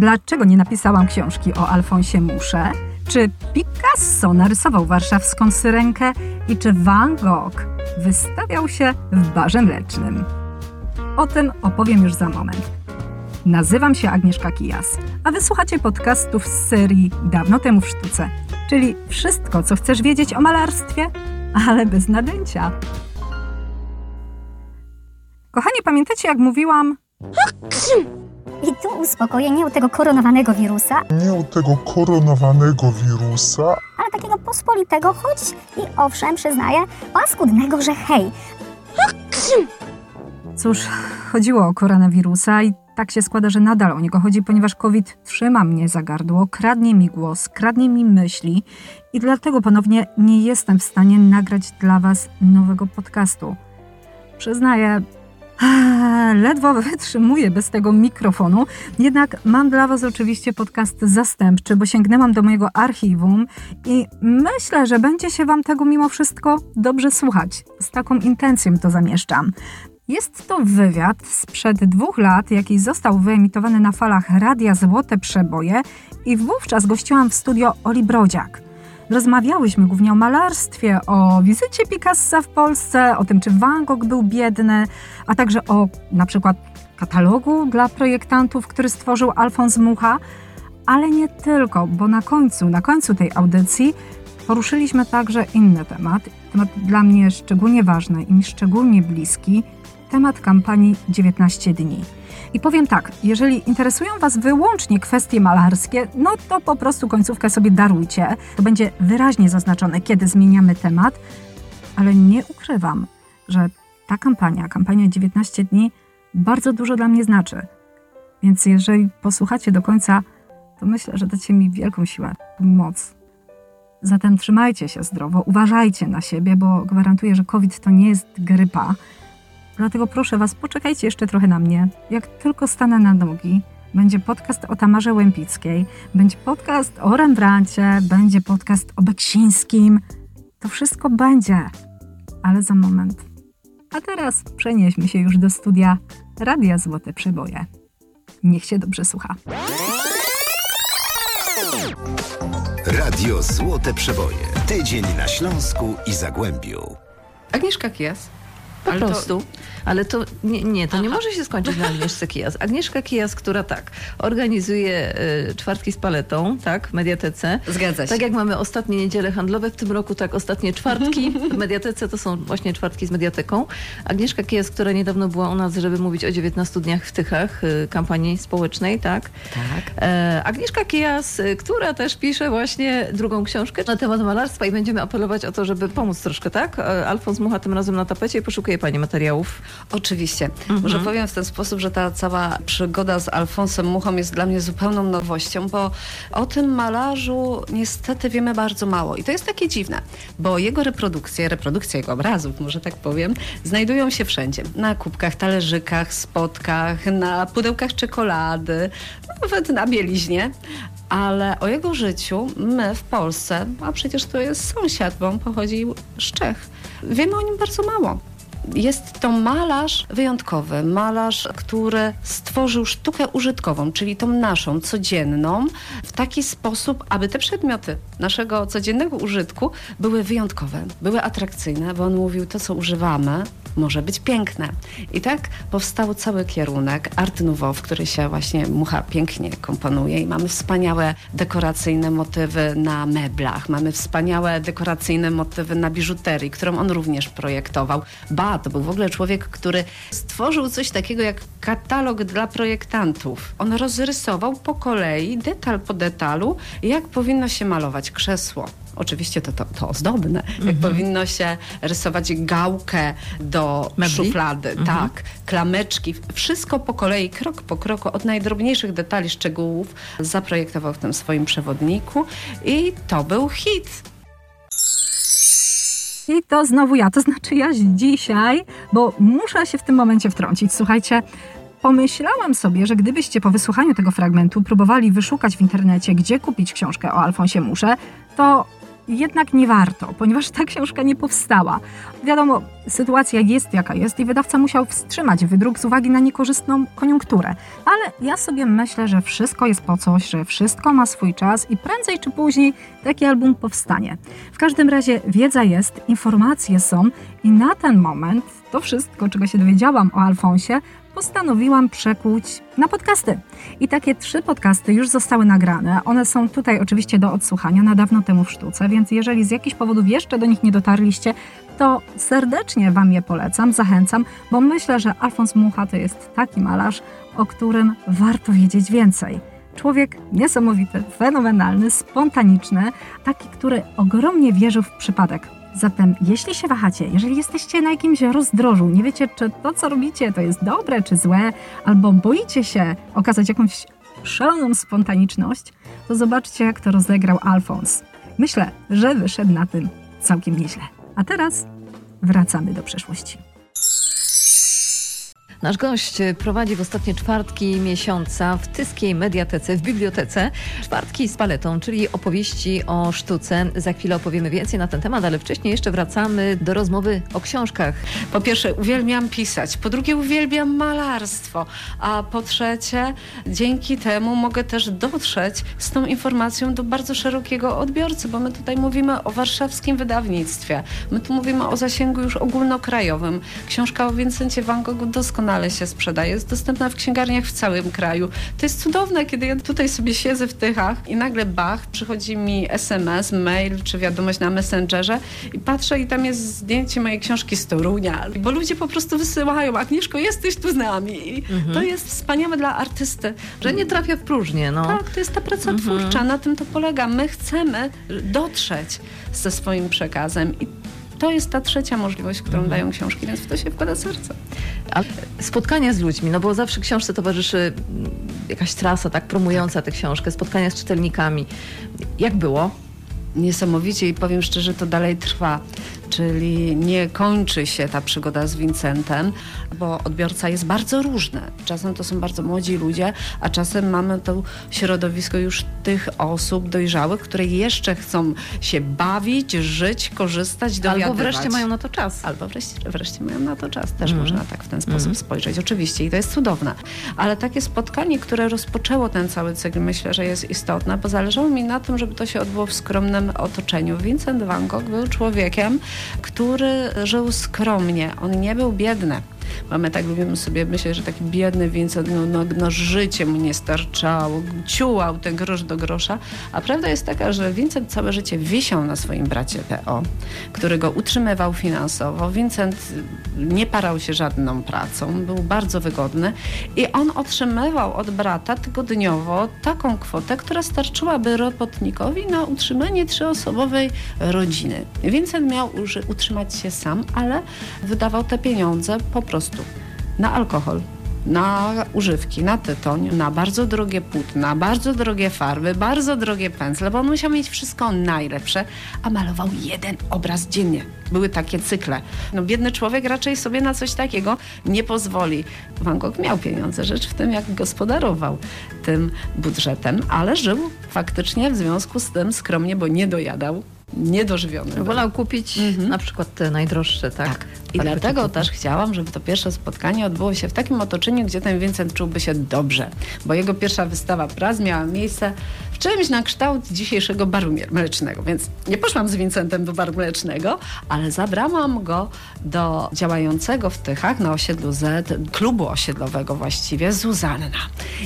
Dlaczego nie napisałam książki o Alfonsie Musze? Czy Picasso narysował warszawską syrenkę i czy Van Gogh wystawiał się w barze mlecznym? O tym opowiem już za moment. Nazywam się Agnieszka Kijas, a wysłuchacie podcastów z serii Dawno temu w sztuce, czyli wszystko, co chcesz wiedzieć o malarstwie, ale bez nadęcia. Kochani, pamiętacie jak mówiłam, I tu uspokojenie u tego koronowanego wirusa, Nie u tego koronowanego wirusa, ale takiego pospolitego, choć i owszem, przyznaję, paskudnego, że hej, Cóż, chodziło o koronawirusa i tak się składa, że nadal o niego chodzi, ponieważ COVID trzyma mnie za gardło, kradnie mi głos, kradnie mi myśli i dlatego ponownie nie jestem w stanie nagrać dla Was nowego podcastu. Przyznaję, ledwo wytrzymuję bez tego mikrofonu, jednak mam dla Was oczywiście podcast zastępczy, bo sięgnęłam do mojego archiwum i myślę, że będzie się Wam tego mimo wszystko dobrze słuchać. Z taką intencją to zamieszczam. Jest to wywiad sprzed dwóch lat, jaki został wyemitowany na falach Radia Złote Przeboje i wówczas gościłam w studio Oli Brodziak. Rozmawiałyśmy głównie o malarstwie, o wizycie Picassa w Polsce, o tym, czy Van Gogh był biedny, a także o na przykład katalogu dla projektantów, który stworzył Alfons Mucha, ale nie tylko, bo na końcu, na końcu tej audycji poruszyliśmy także inny temat, temat dla mnie szczególnie ważny i mi szczególnie bliski, temat kampanii 19 dni. I powiem tak, jeżeli interesują Was wyłącznie kwestie malarskie, no to po prostu końcówkę sobie darujcie. To będzie wyraźnie zaznaczone, kiedy zmieniamy temat, ale nie ukrywam, że ta kampania, kampania 19 dni, bardzo dużo dla mnie znaczy. Więc jeżeli posłuchacie do końca, to myślę, że dacie mi wielką siłę, moc. Zatem trzymajcie się zdrowo, uważajcie na siebie, bo gwarantuję, że COVID to nie jest grypa. Dlatego proszę Was, poczekajcie jeszcze trochę na mnie. Jak tylko stanę na nogi, będzie podcast o Tamarze Łępickiej, będzie podcast o Rembrandcie, będzie podcast o Beksińskim. To wszystko będzie, ale za moment. A teraz przenieśmy się już do studia Radia Złote Przeboje. Niech się dobrze słucha. Radio Złote Przeboje. Tydzień na Śląsku i Zagłębiu. Agnieszka Kijas. Po Ale to- prostu. Ale to nie, nie to nie Aha. może się skończyć na Agnieszce Kijas. Agnieszka Kijas, która tak, organizuje y, czwartki z paletą, tak, w Mediatece. Zgadza się. Tak jak mamy ostatnie niedziele handlowe w tym roku, tak ostatnie czwartki w Mediatece to są właśnie czwartki z Mediateką. Agnieszka Kijas, która niedawno była u nas, żeby mówić o 19 dniach w Tychach, y, kampanii społecznej, tak. Tak. E, Agnieszka Kijas, y, która też pisze właśnie drugą książkę na temat malarstwa i będziemy apelować o to, żeby pomóc troszkę, tak? E, Alfons Mucha tym razem na tapecie i poszukuje pani materiałów. Oczywiście. Mhm. Może powiem w ten sposób, że ta cała przygoda z Alfonsem Muchą jest dla mnie zupełną nowością, bo o tym malarzu niestety wiemy bardzo mało. I to jest takie dziwne, bo jego reprodukcje, reprodukcje jego obrazów, może tak powiem, znajdują się wszędzie. Na kubkach, talerzykach, spotkach, na pudełkach czekolady, nawet na bieliźnie. Ale o jego życiu my w Polsce, a przecież to jest sąsiad, bo on pochodził z Czech, wiemy o nim bardzo mało. Jest to malarz wyjątkowy, malarz, który stworzył sztukę użytkową, czyli tą naszą, codzienną, w taki sposób, aby te przedmioty naszego codziennego użytku były wyjątkowe, były atrakcyjne, bo on mówił, to co używamy może być piękne. I tak powstał cały kierunek Art Nouveau, w który się właśnie Mucha pięknie komponuje i mamy wspaniałe dekoracyjne motywy na meblach, mamy wspaniałe dekoracyjne motywy na biżuterii, którą on również projektował. To był w ogóle człowiek, który stworzył coś takiego jak katalog dla projektantów. On rozrysował po kolei, detal po detalu, jak powinno się malować krzesło. Oczywiście to, to, to ozdobne, jak powinno się rysować gałkę do Mebli? szuflady, tak, klameczki, wszystko po kolei, krok po kroku, od najdrobniejszych detali, szczegółów zaprojektował w tym swoim przewodniku i to był hit. I to znowu ja, to znaczy ja dzisiaj, bo muszę się w tym momencie wtrącić. Słuchajcie, pomyślałam sobie, że gdybyście po wysłuchaniu tego fragmentu próbowali wyszukać w internecie, gdzie kupić książkę o Alfonsie Musze, to jednak nie warto, ponieważ ta książka nie powstała. Wiadomo, sytuacja jest jaka jest i wydawca musiał wstrzymać wydruk z uwagi na niekorzystną koniunkturę. Ale ja sobie myślę, że wszystko jest po coś, że wszystko ma swój czas i prędzej czy później taki album powstanie. W każdym razie wiedza jest, informacje są i na ten moment to wszystko, czego się dowiedziałam o Alfonsie, postanowiłam przekuć na podcasty. I takie trzy podcasty już zostały nagrane. One są tutaj oczywiście do odsłuchania na dawno temu w sztuce, więc jeżeli z jakichś powodów jeszcze do nich nie dotarliście, to serdecznie Wam je polecam, zachęcam, bo myślę, że Alfons Mucha to jest taki malarz, o którym warto wiedzieć więcej. Człowiek niesamowity, fenomenalny, spontaniczny, taki, który ogromnie wierzył w przypadek. Zatem, jeśli się wahacie, jeżeli jesteście na jakimś rozdrożu, nie wiecie, czy to, co robicie, to jest dobre czy złe, albo boicie się okazać jakąś szaloną spontaniczność, to zobaczcie, jak to rozegrał Alfons. Myślę, że wyszedł na tym całkiem nieźle. A teraz wracamy do przeszłości. Nasz gość prowadzi w ostatnie czwartki miesiąca w Tyskiej Mediatece, w bibliotece. Czwartki z paletą, czyli opowieści o sztuce. Za chwilę opowiemy więcej na ten temat, ale wcześniej jeszcze wracamy do rozmowy o książkach. Po pierwsze, uwielbiam pisać, po drugie, uwielbiam malarstwo, a po trzecie, dzięki temu mogę też dotrzeć z tą informacją do bardzo szerokiego odbiorcy, bo my tutaj mówimy o warszawskim wydawnictwie, my tu mówimy o zasięgu już ogólnokrajowym. Książka o Vincencie Van Goghu doskonale się sprzedaje, jest dostępna w księgarniach w całym kraju. To jest cudowne, kiedy ja tutaj sobie siedzę w Tychach i nagle bach, przychodzi mi SMS, mail czy wiadomość na Messengerze i patrzę i tam jest zdjęcie mojej książki z Torunia, bo ludzie po prostu wysyłają, Agnieszko, jesteś tu z nami. I to jest wspaniałe dla artysty. Że nie trafia w próżnię, no. Tak, to jest ta praca twórcza, na tym to polega. My chcemy dotrzeć ze swoim przekazem i to jest ta trzecia możliwość, którą dają książki, więc w to się wkłada serce. A spotkania z ludźmi, no bo zawsze książce towarzyszy jakaś trasa, tak, promująca tę książkę, spotkania z czytelnikami. Jak było? Niesamowicie i powiem szczerze, to dalej trwa. Czyli nie kończy się ta przygoda z Vincentem, bo odbiorca jest bardzo różny. Czasem to są bardzo młodzi ludzie, a czasem mamy to środowisko już tych osób dojrzałych, które jeszcze chcą się bawić, żyć, korzystać, dowiadywać. Albo wreszcie mają na to czas. Albo wreszcie, wreszcie mają na to czas. Też można tak w ten sposób spojrzeć. Oczywiście i to jest cudowne. Ale takie spotkanie, które rozpoczęło ten cały cykl, myślę, że jest istotne, bo zależało mi na tym, żeby to się odbyło w skromnym otoczeniu. Vincent van Gogh był człowiekiem, który żył skromnie. On nie był biedny. Bo my tak lubimy sobie myśleć, że taki biedny Vincent, no, no, no życie mu nie starczało, ciułał ten grosz do grosza. A prawda jest taka, że Vincent całe życie wisiał na swoim bracie Teo, który go utrzymywał finansowo. Vincent nie parał się żadną pracą, był bardzo wygodny i on otrzymywał od brata tygodniowo taką kwotę, która starczyłaby robotnikowi na utrzymanie trzyosobowej rodziny. Vincent miał utrzymać się sam, ale wydawał te pieniądze po prostu na alkohol, na używki, na tytoń, na bardzo drogie płótna, bardzo drogie farby, bardzo drogie pędzle, bo on musiał mieć wszystko najlepsze, a malował jeden obraz dziennie. Były takie cykle. No biedny człowiek raczej sobie na coś takiego nie pozwoli. Van Gogh miał pieniądze, rzecz w tym, jak gospodarował tym budżetem, ale żył faktycznie w związku z tym skromnie, bo nie dojadał niedożywiony. Wolał kupić na przykład te najdroższe, tak? Tak. I dlatego też chciałam, żeby to pierwsze spotkanie odbyło się w takim otoczeniu, gdzie ten Vincent czułby się dobrze. Bo jego pierwsza wystawa prac miała miejsce w czymś na kształt dzisiejszego baru mlecznego. Więc nie poszłam z Vincentem do baru mlecznego, ale zabrałam go do działającego w Tychach na osiedlu Z, klubu osiedlowego właściwie, Zuzanna.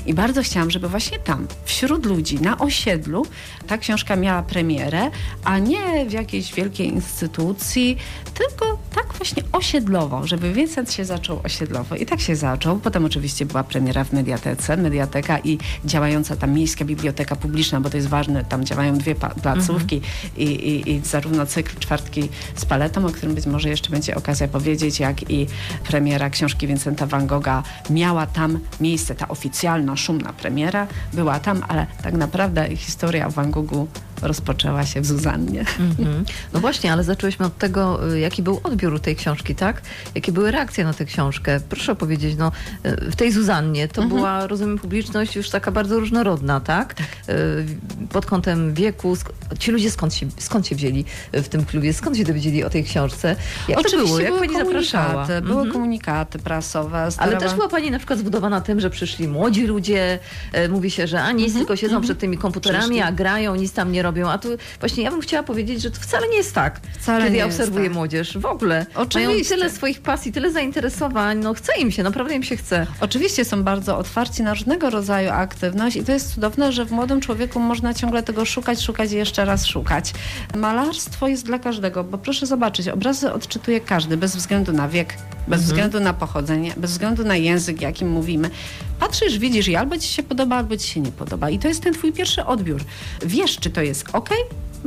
I bardzo chciałam, żeby właśnie tam, wśród ludzi, na osiedlu, ta książka miała premierę, a nie w jakiejś wielkiej instytucji, tylko tak właśnie osiedlowo, żeby Vincent się zaczął osiedlowo. I tak się zaczął. Potem oczywiście była premiera w Mediatece, Mediateka i działająca tam miejska biblioteka publiczna, bo to jest ważne, tam działają dwie placówki i, i, i zarówno cykl czwartki z paletą, o którym być może jeszcze będzie okazja powiedzieć, jak i premiera książki Vincenta van Gogha miała tam miejsce. Ta oficjalna, szumna premiera była tam, ale tak naprawdę historia o Van Goghu rozpoczęła się w Zuzannie. Mhm. No właśnie, ale zaczęłyśmy od tego, y, jaki był odbiór tej książki, tak? Jakie były reakcje na tę książkę? Proszę opowiedzieć, no, e, w tej Zuzannie to była, rozumiem, publiczność już taka bardzo różnorodna, tak? E, Pod kątem wieku. Ci ludzie skąd się, skąd się wzięli w tym klubie? Skąd się dowiedzieli o tej książce? Jak to było? Jak pani zapraszała? Były Mhm. komunikaty prasowe. Ale też była Pani na przykład zbudowana tym, że przyszli młodzi ludzie, e, mówi się, że a nic, tylko siedzą przed tymi komputerami, Przyszli. a grają, nic tam nie robią. A tu właśnie ja bym chciała powiedzieć, że to wcale nie jest tak, Wcale kiedy ja obserwuję tak. młodzież. W ogóle mają Oczywiście. tyle swoich pasji, tyle zainteresowań, no chce im się, naprawdę im się chce. Oczywiście są bardzo otwarci na różnego rodzaju aktywność i to jest cudowne, że w młodym człowieku można ciągle tego szukać, szukać i jeszcze raz szukać. Malarstwo jest dla każdego, bo proszę zobaczyć, obrazy odczytuje każdy, bez względu na wiek, bez względu na pochodzenie, bez względu na język, jakim mówimy. Patrzysz, widzisz i albo ci się podoba, albo ci się nie podoba. I to jest ten twój pierwszy odbiór. Wiesz, czy to jest ok,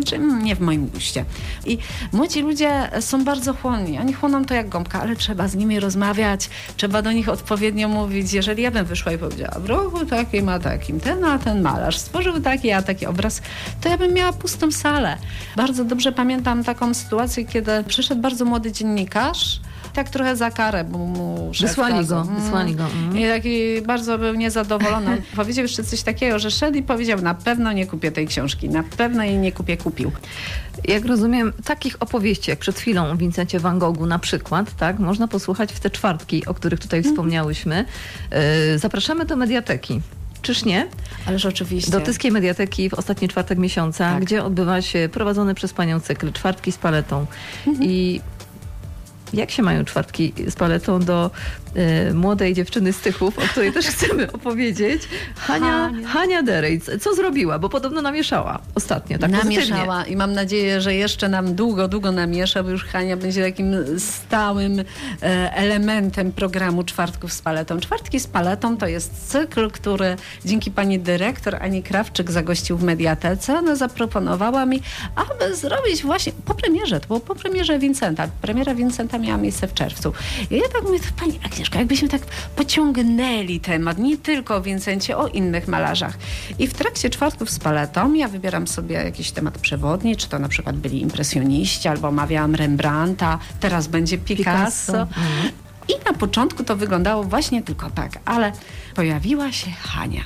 czy mm, nie w moim guście. I młodzi ludzie są bardzo chłonni. Oni chłoną to jak gąbka, ale trzeba z nimi rozmawiać, trzeba do nich odpowiednio mówić. Jeżeli ja bym wyszła i powiedziała, w roku takim a takim, ten a ten malarz stworzył taki a taki obraz, to ja bym miała pustą salę. Bardzo dobrze pamiętam taką sytuację, kiedy przyszedł bardzo młody dziennikarz, tak trochę za karę, bo mu Wysłali go, Mm. wysłali go. Mm. I taki bardzo był niezadowolony. On Powiedział jeszcze coś takiego, że szedł i powiedział, na pewno nie kupię tej książki, na pewno jej nie kupię, kupił. Jak rozumiem, takich opowieści, jak przed chwilą o Vincencie Van Goghu na przykład, tak, można posłuchać w te czwartki, o których tutaj wspomniałyśmy. E, Zapraszamy do mediateki. Czyż nie? Ależ oczywiście. Do Tyskiej Mediateki w ostatni czwartek miesiąca, Tak. gdzie odbywa się prowadzony przez panią cykl Czwartki z paletą. I jak się mają czwartki z paletą do młodej dziewczyny z Tychów, o której też chcemy opowiedzieć. Hania, Hania. Derej. Co zrobiła? Bo podobno namieszała ostatnio. Tak pozytywnie. namieszała i mam nadzieję, że jeszcze nam długo, długo namiesza, bo już Hania będzie takim stałym e, elementem programu Czwartków z paletą. Czwartki z paletą to jest cykl, który dzięki pani dyrektor Ani Krawczyk zagościł w Mediatece. Ona zaproponowała mi, aby zrobić właśnie po premierze, to było po premierze Vincenta. Premiera Vincenta miała miejsce w czerwcu. I ja tak mówię, pani Agnieszka, jakbyśmy tak pociągnęli temat, nie tylko o Vincencie, o innych malarzach. I w trakcie czwartków z paletą ja wybieram sobie jakiś temat przewodni, czy to na przykład byli impresjoniści, albo omawiałam Rembrandta, teraz będzie Picasso. Picasso. Mhm. I na początku to wyglądało właśnie tylko tak, ale pojawiła się Hania.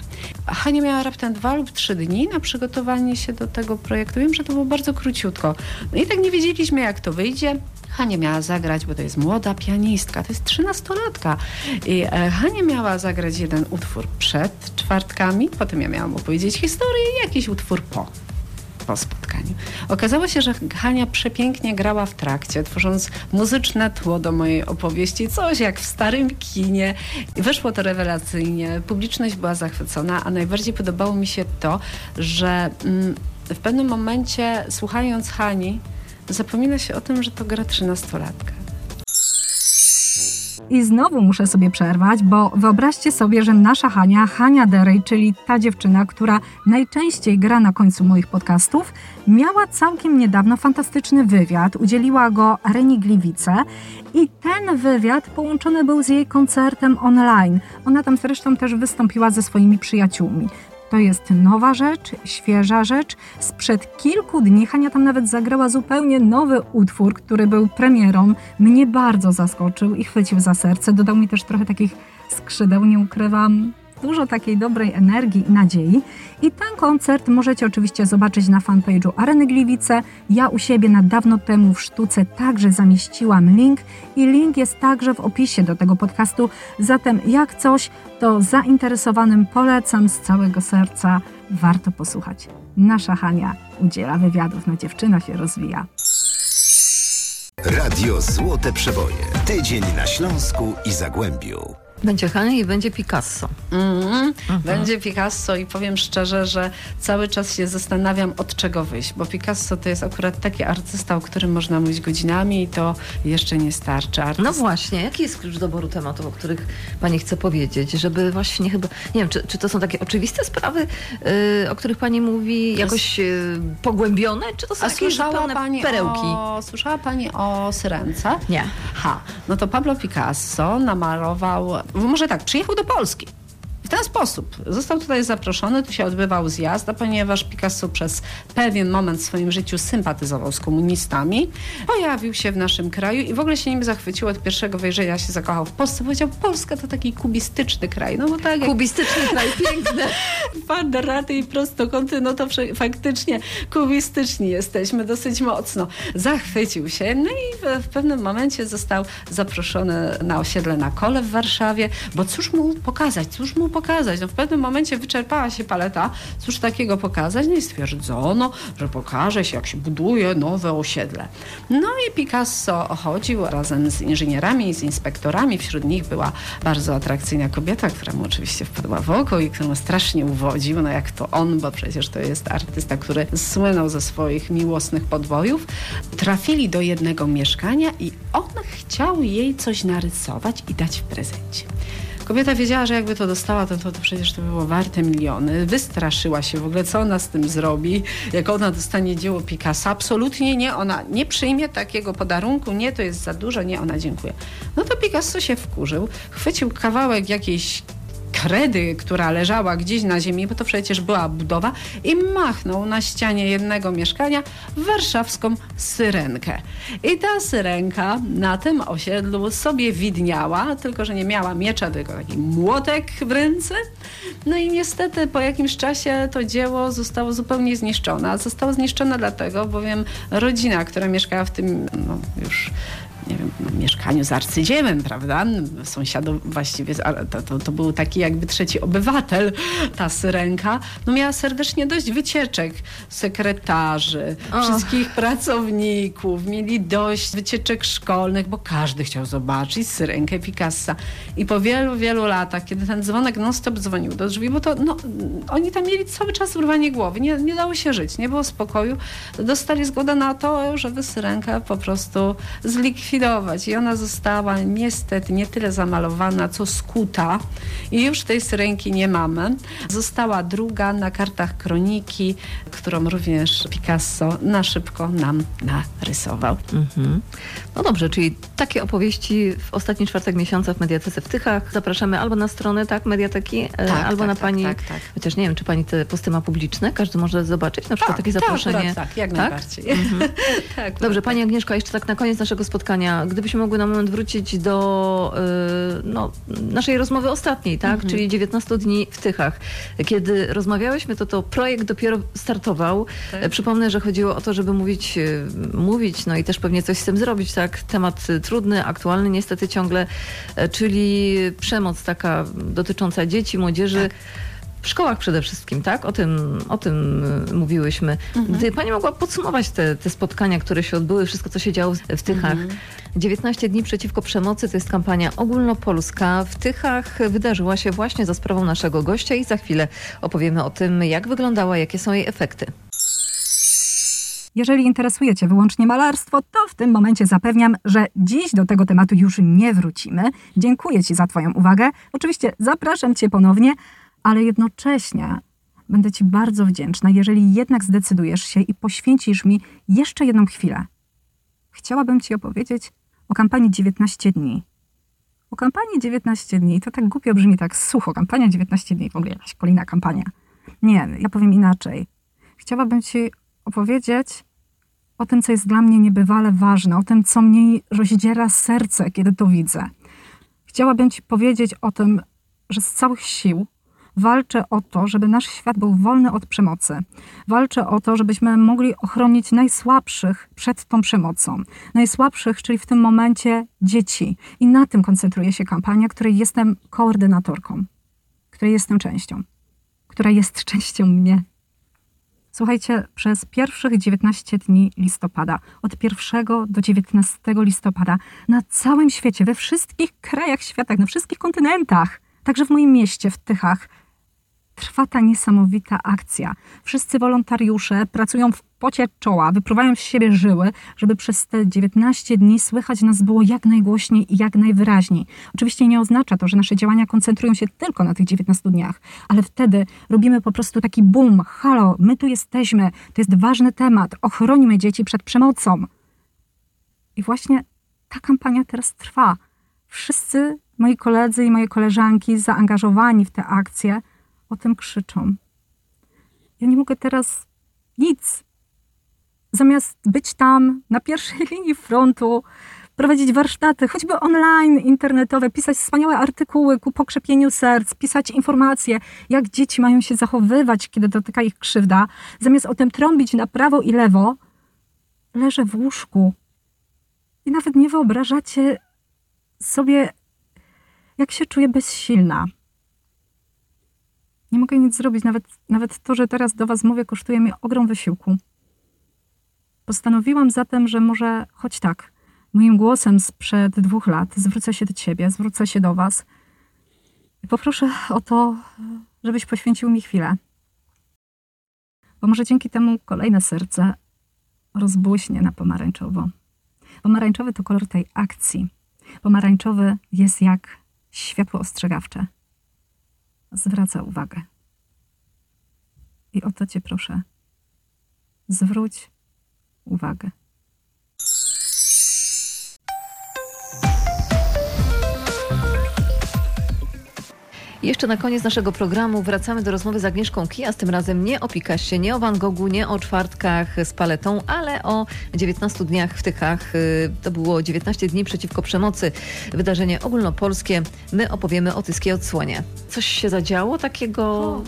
Hania miała raptem dwa lub trzy dni na przygotowanie się do tego projektu. Wiem, że to było bardzo króciutko. No i tak nie wiedzieliśmy, jak to wyjdzie. Hania miała zagrać, bo to jest młoda pianistka, to jest trzynastolatka. I e, Hania miała zagrać jeden utwór przed czwartkami, potem ja miałam opowiedzieć historię i jakiś utwór po po spotkaniu. Okazało się, że Hania przepięknie grała w trakcie, tworząc muzyczne tło do mojej opowieści, coś jak w starym kinie. Wyszło to rewelacyjnie, publiczność była zachwycona, a najbardziej podobało mi się to, że mm, w pewnym momencie słuchając Hani, zapomina się o tym, że to gra trzynastolatka. I znowu muszę sobie przerwać, bo wyobraźcie sobie, że nasza Hania, Hania Derej, czyli ta dziewczyna, która najczęściej gra na końcu moich podcastów, miała całkiem niedawno fantastyczny wywiad. Udzieliła go Reni Gliwice i ten wywiad połączony był z jej koncertem online. Ona tam zresztą też wystąpiła ze swoimi przyjaciółmi. To jest nowa rzecz, świeża rzecz. Sprzed kilku dni Hania tam nawet zagrała zupełnie nowy utwór, który był premierą. Mnie bardzo zaskoczył i chwycił za serce. Dodał mi też trochę takich skrzydeł, nie ukrywam. Dużo takiej dobrej energii i nadziei. I ten koncert możecie oczywiście zobaczyć na fanpage'u Areny Gliwice. Ja u siebie na dawno temu w sztuce także zamieściłam link i link jest także w opisie do tego podcastu. Zatem jak coś, to zainteresowanym polecam z całego serca. Warto posłuchać. Nasza Hania udziela wywiadów, no dziewczyna się rozwija. Radio Złote Przeboje. Tydzień na Śląsku i Zagłębiu. Będzie Hania i będzie Picasso. Mhm. Będzie Picasso i powiem szczerze, że cały czas się zastanawiam od czego wyjść, bo Picasso to jest akurat taki artysta, o którym można mówić godzinami i to jeszcze nie starczy. Artysta No właśnie, jaki jest klucz doboru tematów, o których Pani chce powiedzieć? Żeby właśnie chyba, nie wiem, czy, czy to są takie oczywiste sprawy, yy, o których Pani mówi, jakoś yy, pogłębione, czy to są A słyszała zupełne pani, perełki? o, słyszała Pani o Syrence? Nie. Ha, no to Pablo Picasso namalował, może tak, przyjechał do Polski ten sposób został tutaj zaproszony, tu się odbywał zjazd, a ponieważ Picasso przez pewien moment w swoim życiu sympatyzował z komunistami, pojawił się w naszym kraju i w ogóle się nim zachwycił od pierwszego wejrzenia, się zakochał w Polsce. Powiedział, Polska to taki kubistyczny kraj. No bo tak jak Kubistyczny kraj, piękne. kwadraty i prostokąty, no to faktycznie kubistyczni jesteśmy dosyć mocno. Zachwycił się, no i w, w pewnym momencie został zaproszony na osiedle na kole w Warszawie, bo cóż mu pokazać, cóż mu pokazać? No w pewnym momencie wyczerpała się paleta, cóż takiego pokazać? No i stwierdzono, że pokaże się, jak się buduje nowe osiedle. No i Picasso chodził razem z inżynierami i z inspektorami. Wśród nich była bardzo atrakcyjna kobieta, która mu oczywiście wpadła w oko i którą strasznie uwodził, no jak to on, bo przecież to jest artysta, który słynął ze swoich miłosnych podwojów. Trafili do jednego mieszkania i on chciał jej coś narysować i dać w prezencie. Kobieta wiedziała, że jakby to dostała, to, to, to przecież to było warte miliony. Wystraszyła się w ogóle, co ona z tym zrobi, jak ona dostanie dzieło Picassa. Absolutnie nie, ona nie przyjmie takiego podarunku, nie, to jest za dużo, nie, ona dziękuję. No to Picasso się wkurzył, chwycił kawałek jakiejś kredy, która leżała gdzieś na ziemi, bo to przecież była budowa, i machnął na ścianie jednego mieszkania warszawską syrenkę. I ta syrenka na tym osiedlu sobie widniała, tylko że nie miała miecza, tylko taki młotek w ręce. No i niestety po jakimś czasie to dzieło zostało zupełnie zniszczone. Zostało zniszczone dlatego, bowiem rodzina, która mieszkała w tym no, już nie wiem, mieszkaniu z arcydziełem, prawda? Sąsiadów właściwie, to, to, to był taki jakby trzeci obywatel, ta syrenka. No miała serdecznie dość wycieczek sekretarzy, wszystkich pracowników. Mieli dość wycieczek szkolnych, bo każdy chciał zobaczyć syrenkę Picassa. I po wielu, wielu latach, kiedy ten dzwonek non-stop dzwonił do drzwi, bo to no, oni tam mieli cały czas urwanie głowy, nie, nie dało się żyć, nie było spokoju, dostali zgodę na to, żeby syrenkę po prostu zlikwidować. I ona została niestety nie tyle zamalowana, co skuta. I już tej syrenki nie mamy. Została druga na kartach kroniki, którą również Picasso na szybko nam narysował. Mhm. No dobrze, czyli takie opowieści w ostatni czwartek miesiąca w Mediatece w Tychach. Zapraszamy albo na stronę, tak, Mediateki, e, Tak, albo tak, na tak, pani, tak, tak. chociaż nie wiem, czy pani te posty ma publiczne, każdy może zobaczyć, na przykład takie tak, zaproszenie. akurat Tak, jak najbardziej. tak, Dobrze, Pani Agnieszko, jeszcze tak na koniec naszego spotkania, gdybyśmy mogły na moment wrócić do y, no, naszej rozmowy ostatniej, tak? Mhm. Czyli 19 dni w Tychach. Kiedy rozmawiałyśmy, to to projekt dopiero startował. Tak. Przypomnę, że chodziło o to, żeby mówić, y, mówić, no i też pewnie coś z tym zrobić, tak? Temat trudny, aktualny niestety ciągle, e, czyli przemoc taka dotycząca dzieci, młodzieży. Tak. W szkołach przede wszystkim, tak? O tym, o tym y, mówiłyśmy. Mhm. Gdy pani mogła podsumować te, te spotkania, które się odbyły, wszystko, co się działo w- w Tychach. Mhm. 19 dni przeciwko przemocy to jest kampania ogólnopolska. W Tychach wydarzyła się właśnie za sprawą naszego gościa i za chwilę opowiemy o tym, jak wyglądała, jakie są jej efekty. Jeżeli interesuje Cię wyłącznie malarstwo, to w tym momencie zapewniam, że dziś do tego tematu już nie wrócimy. Dziękuję Ci za Twoją uwagę. Oczywiście zapraszam Cię ponownie, ale jednocześnie będę Ci bardzo wdzięczna, jeżeli jednak zdecydujesz się i poświęcisz mi jeszcze jedną chwilę. Chciałabym Ci opowiedzieć o kampanii 19 dni. O kampanii 19 dni, to tak głupio brzmi, tak sucho. Kampania 19 dni, w ogóle jakaś kolejna kampania. Nie, ja powiem inaczej. Chciałabym Ci opowiedzieć o tym, co jest dla mnie niebywale ważne, o tym, co mnie rozdziera serce, kiedy to widzę. Chciałabym Ci powiedzieć o tym, że z całych sił walczę o to, żeby nasz świat był wolny od przemocy. Walczę o to, żebyśmy mogli ochronić najsłabszych przed tą przemocą. Najsłabszych, czyli w tym momencie dzieci. I na tym koncentruje się kampania, której jestem koordynatorką, której jestem częścią, która jest częścią mnie. Słuchajcie, przez pierwszych 19 dni listopada, od 1 do 19 listopada, na całym świecie, we wszystkich krajach świata, na wszystkich kontynentach, także w moim mieście, w Tychach, trwa ta niesamowita akcja. Wszyscy wolontariusze pracują w pocie czoła, wypruwają z siebie żyły, żeby przez te 19 dni słychać nas było jak najgłośniej i jak najwyraźniej. Oczywiście nie oznacza to, że nasze działania koncentrują się tylko na tych 19 dniach, ale wtedy robimy po prostu taki boom, halo, my tu jesteśmy, to jest ważny temat, ochronimy dzieci przed przemocą. I właśnie ta kampania teraz trwa. Wszyscy moi koledzy i moje koleżanki zaangażowani w te akcje o tym krzyczą. Ja nie mogę teraz nic. Zamiast być tam na pierwszej linii frontu, prowadzić warsztaty, choćby online, internetowe, pisać wspaniałe artykuły ku pokrzepieniu serc, pisać informacje, jak dzieci mają się zachowywać, kiedy dotyka ich krzywda, zamiast o tym trąbić na prawo i lewo, leżę w łóżku i nawet nie wyobrażacie sobie, jak się czuję bezsilna. Nie mogę nic zrobić, nawet, nawet to, że teraz do Was mówię, kosztuje mi ogrom wysiłku. Postanowiłam zatem, że może choć tak, moim głosem sprzed dwóch lat zwrócę się do Ciebie, zwrócę się do Was i poproszę o to, żebyś poświęcił mi chwilę. Bo może dzięki temu kolejne serce rozbłyśnie na pomarańczowo. Pomarańczowy to kolor tej akcji. Pomarańczowy jest jak światło ostrzegawcze. Zwraca uwagę. I o to Cię proszę. Zwróć uwagę. I jeszcze na koniec naszego programu wracamy do rozmowy z Agnieszką Kija, z tym razem nie o Pikasie, nie o Van Goghu, nie o czwartkach z paletą, ale o 19 dniach w Tychach. Y, to było 19 dni przeciwko przemocy. Wydarzenie ogólnopolskie. My opowiemy o tyskiej odsłonie. Coś się zadziało takiego...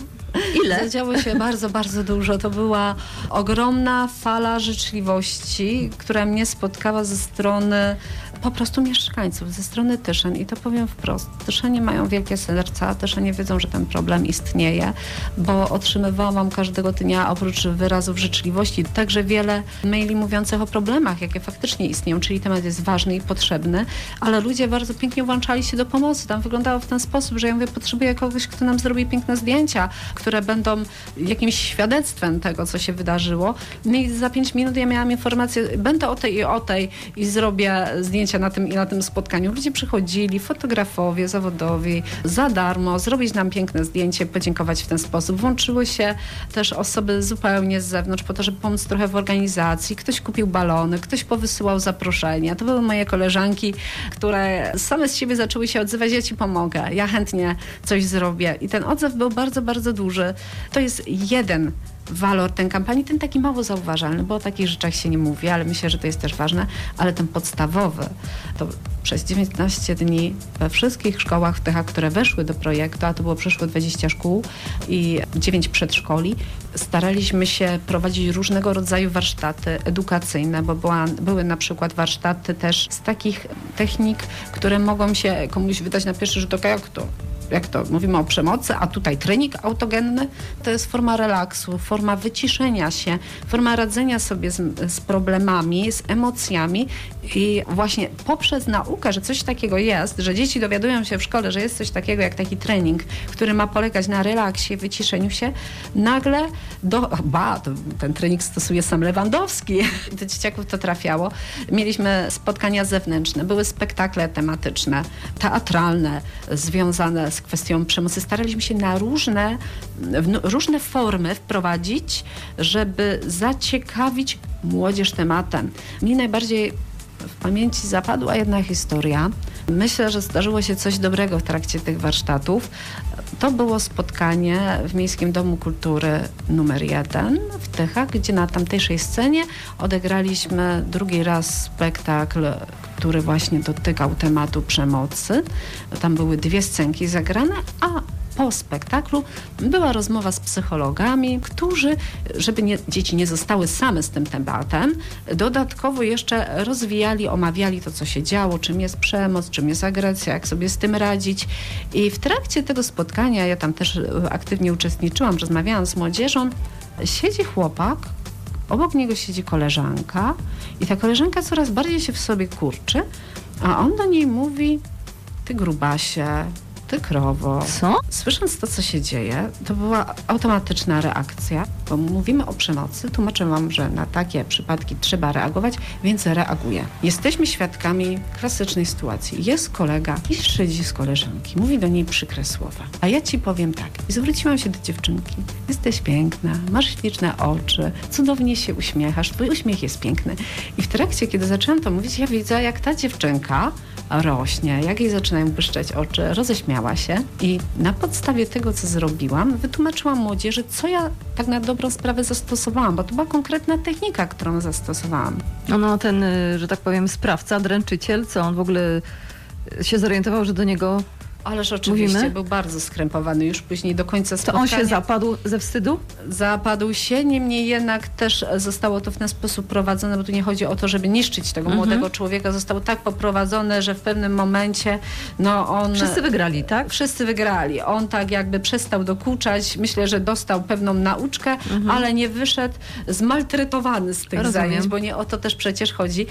Ile? Zadziało się bardzo, bardzo dużo. To była ogromna fala życzliwości, która mnie spotkała ze strony po prostu mieszkańców, ze strony Tyszyn. I to powiem wprost. Tyszenie mają wielkie serca, Tyszenie wiedzą, że ten problem istnieje, bo otrzymywałam każdego dnia oprócz wyrazów życzliwości także wiele maili mówiących o problemach, jakie faktycznie istnieją, czyli temat jest ważny i potrzebny, ale ludzie bardzo pięknie włączali się do pomocy. Tam wyglądało w ten sposób, że ja mówię, potrzebuję kogoś, kto nam zrobi piękne zdjęcia, które będą jakimś świadectwem tego, co się wydarzyło. No i za pięć minut ja miałam informację, będę o tej i o tej i zrobię zdjęcia na tym i na tym spotkaniu. Ludzie przychodzili, fotografowie, zawodowi, za darmo, zrobić nam piękne zdjęcie, podziękować w ten sposób. Włączyły się też osoby zupełnie z zewnątrz po to, żeby pomóc trochę w organizacji. Ktoś kupił balony, ktoś powysyłał zaproszenia. To były moje koleżanki, które same z siebie zaczęły się odzywać, ja ci pomogę, ja chętnie coś zrobię. I ten odzew był bardzo, bardzo duży. To jest jeden walor tej kampanii, ten taki mało zauważalny, bo o takich rzeczach się nie mówi, ale myślę, że to jest też ważne, ale ten podstawowy, to przez 19 dni we wszystkich szkołach w tych, które weszły do projektu, a to było przeszło 20 szkół i 9 przedszkoli, staraliśmy się prowadzić różnego rodzaju warsztaty edukacyjne, bo była, były na przykład warsztaty też z takich technik, które mogą się komuś wydać na pierwszy rzut oka, jak to jak to mówimy o przemocy, a tutaj trening autogenny to jest forma relaksu, forma wyciszenia się, forma radzenia sobie z, z, problemami, z emocjami i właśnie poprzez naukę, że coś takiego jest, że dzieci dowiadują się w szkole, że jest coś takiego jak taki trening, który ma polegać na relaksie, wyciszeniu się, nagle do, ba, ten trening stosuje sam Lewandowski, do dzieciaków to trafiało. Mieliśmy spotkania zewnętrzne, były spektakle tematyczne, teatralne, związane z kwestią przemocy. Staraliśmy się na różne, różne formy wprowadzić, żeby zaciekawić młodzież tematem. Mi najbardziej w pamięci zapadła jedna historia. Myślę, że zdarzyło się coś dobrego w trakcie tych warsztatów. To było spotkanie w Miejskim Domu Kultury numer jeden w Tychach, gdzie na tamtejszej scenie odegraliśmy drugi raz spektakl, który właśnie dotykał tematu przemocy. Tam były dwie scenki zagrane, a po spektaklu była rozmowa z psychologami, którzy, żeby nie, dzieci nie zostały same z tym tematem, dodatkowo jeszcze rozwijali, omawiali to, co się działo, czym jest przemoc, czym jest agresja, jak sobie z tym radzić. I w trakcie tego spotkania, ja tam też aktywnie uczestniczyłam, rozmawiałam z młodzieżą, siedzi chłopak, obok niego siedzi koleżanka i ta koleżanka coraz bardziej się w sobie kurczy, a on do niej mówi, ty grubasie, ty krowo. Co? Słysząc to, co się dzieje, to była automatyczna reakcja, bo mówimy o przemocy, tłumaczę wam, że na takie przypadki trzeba reagować, więc reaguję. Jesteśmy świadkami klasycznej sytuacji. Jest kolega i szydzi z koleżanki, mówi do niej przykre słowa. A ja ci powiem tak, i zwróciłam się do dziewczynki. Jesteś piękna, masz śliczne oczy, cudownie się uśmiechasz, twój uśmiech jest piękny. I w trakcie, kiedy zaczęłam to mówić, ja widzę, jak ta dziewczynka rośnie, jak jej zaczynają błyszczeć oczy, roześmiała się i na podstawie tego, co zrobiłam, wytłumaczyłam młodzieży, co ja tak na dobrą sprawę zastosowałam, bo to była konkretna technika, którą zastosowałam. No, no ten, y, że tak powiem, sprawca, dręczyciel, co on w ogóle się zorientował, że do niego Ależ oczywiście Mówimy? był bardzo skrępowany już później do końca to spotkania. on się zapadł ze wstydu? zapadł się, niemniej jednak też zostało to w ten sposób prowadzone, bo tu nie chodzi o to, żeby niszczyć tego Mhm. młodego człowieka. Zostało tak poprowadzone, że w pewnym momencie no on... Wszyscy wygrali, tak? Wszyscy wygrali. On tak jakby przestał dokuczać. Myślę, że dostał pewną nauczkę, ale nie wyszedł zmaltretowany z tych Mhm. Rozumiem. zajęć, bo nie o to też przecież chodzi.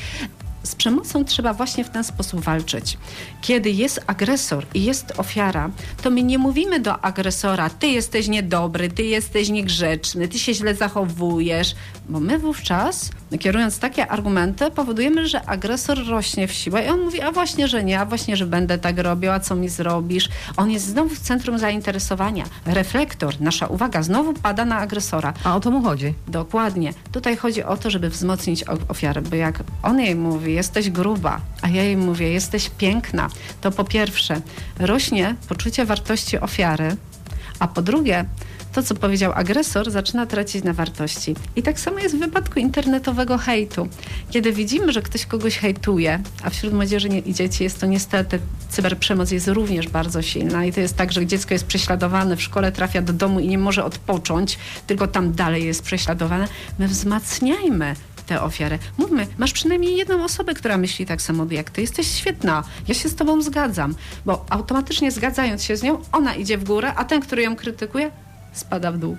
Z przemocą trzeba właśnie w ten sposób walczyć. Kiedy jest agresor i jest ofiara, to my nie mówimy do agresora, ty jesteś niedobry, ty jesteś niegrzeczny, ty się źle zachowujesz, bo my wówczas, kierując takie argumenty, powodujemy, że agresor rośnie w siłę i on mówi, a właśnie, że nie, a właśnie, że będę tak robił, a co mi zrobisz? On jest znowu w centrum zainteresowania. Reflektor, nasza uwaga znowu pada na agresora. A o to mu chodzi. Dokładnie. Tutaj chodzi o to, żeby wzmocnić ofiarę, bo jak on jej mówi, jesteś gruba, a ja jej mówię, jesteś piękna, to po pierwsze rośnie poczucie wartości ofiary, a po drugie, to co powiedział agresor, zaczyna tracić na wartości. I tak samo jest w wypadku internetowego hejtu. Kiedy widzimy, że ktoś kogoś hejtuje, a wśród młodzieży i dzieci jest to niestety, cyberprzemoc jest również bardzo silna i to jest tak, że dziecko jest prześladowane, w szkole trafia do domu i nie może odpocząć, tylko tam dalej jest prześladowane. My wzmacniajmy tę ofiarę. Mówmy, masz przynajmniej jedną osobę, która myśli tak samo jak ty. Jesteś świetna. Ja się z tobą zgadzam. Bo automatycznie zgadzając się z nią, ona idzie w górę, a ten, który ją krytykuje, spada w dół.